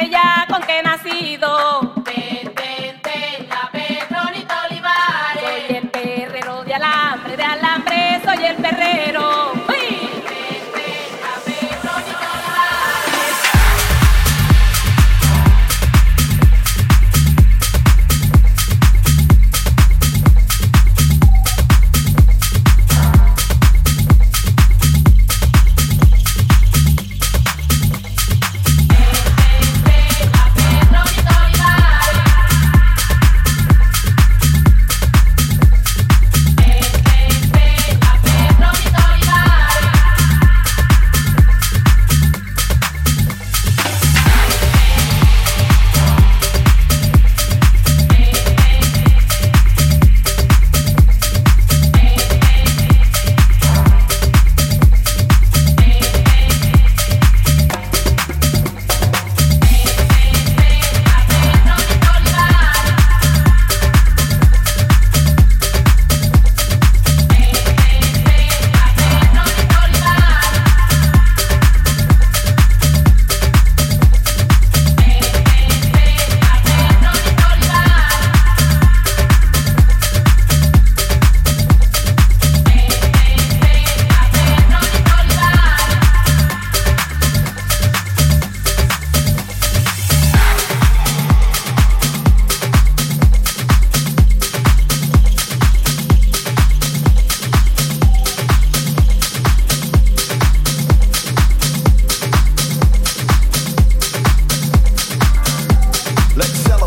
estrella.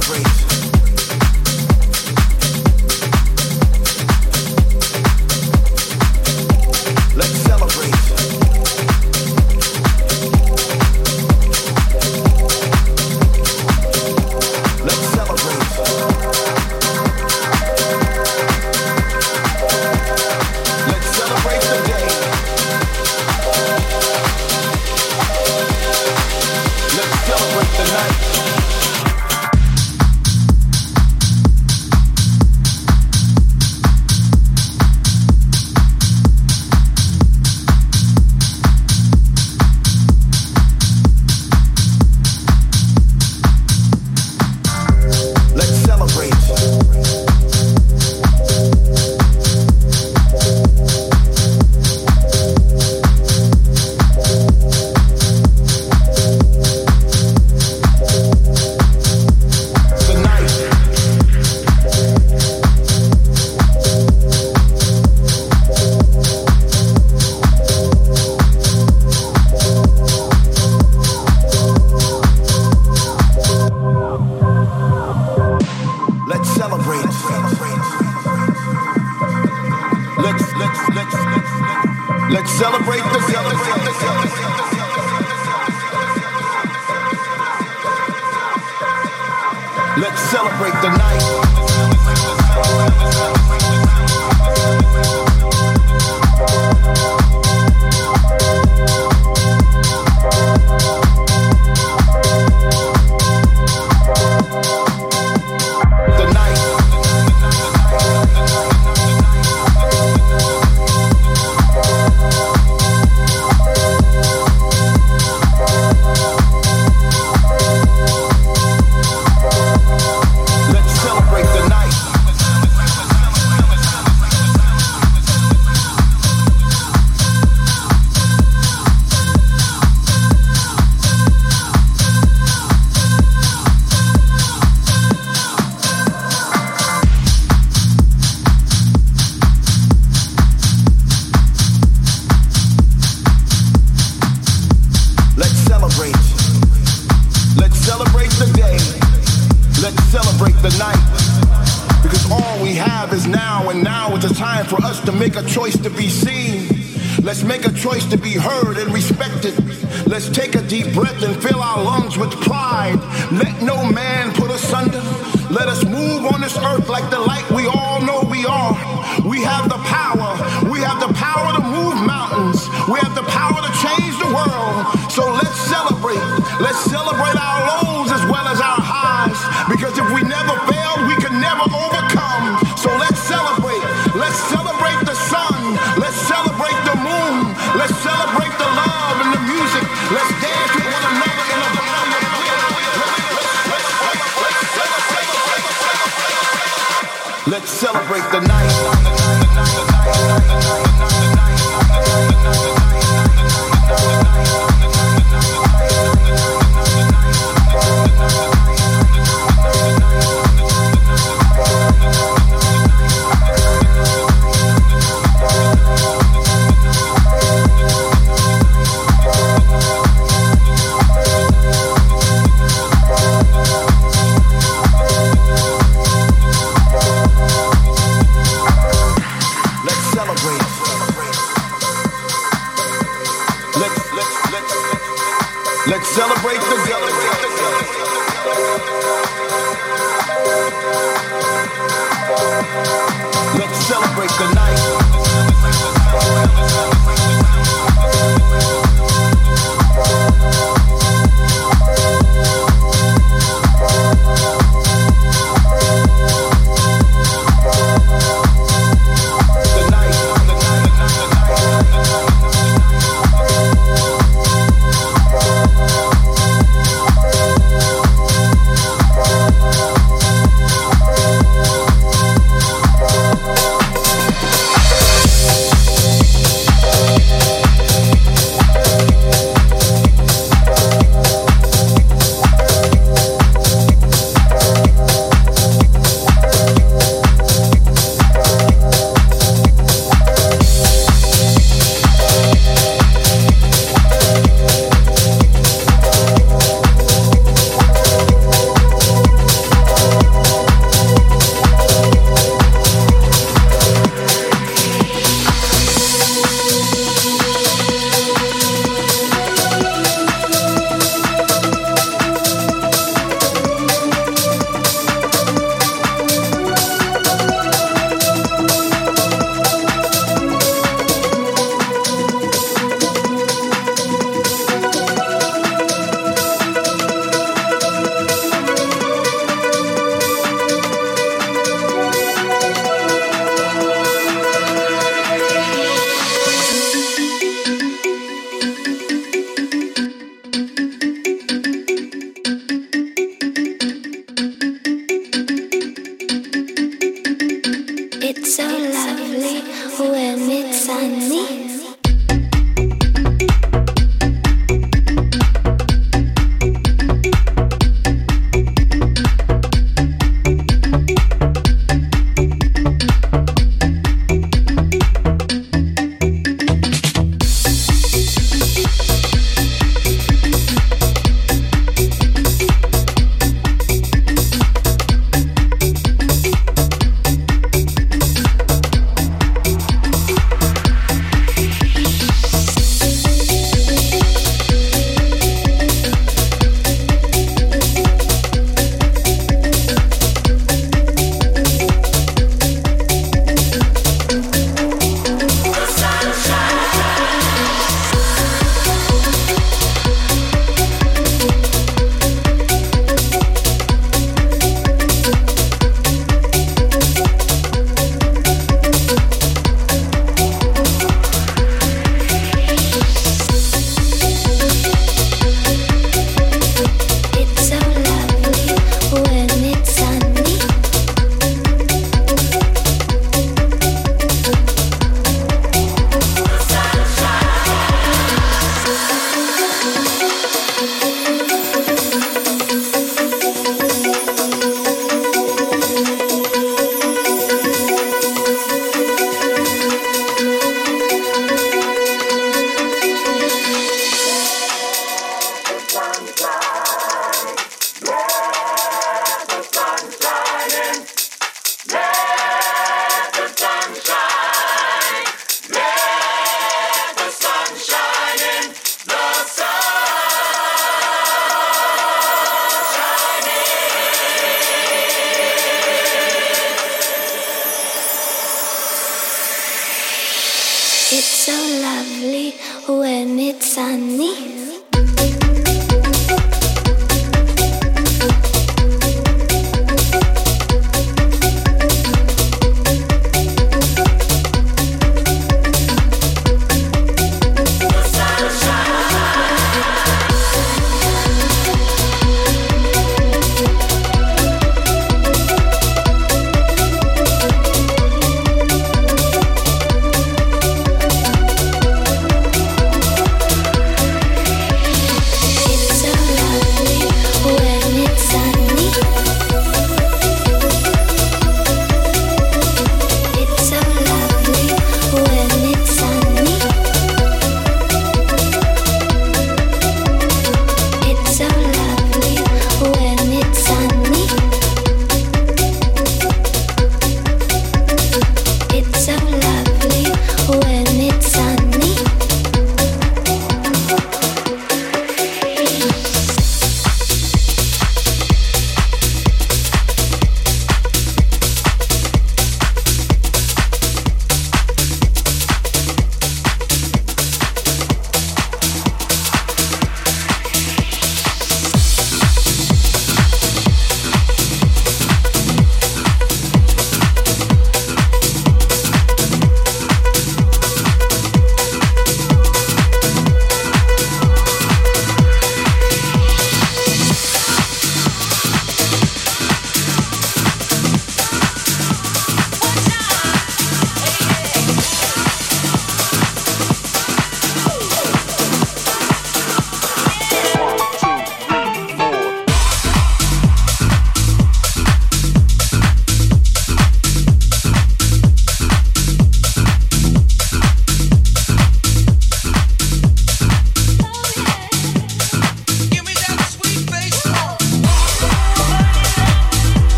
Celebrate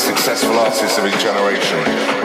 successful artists of his generation.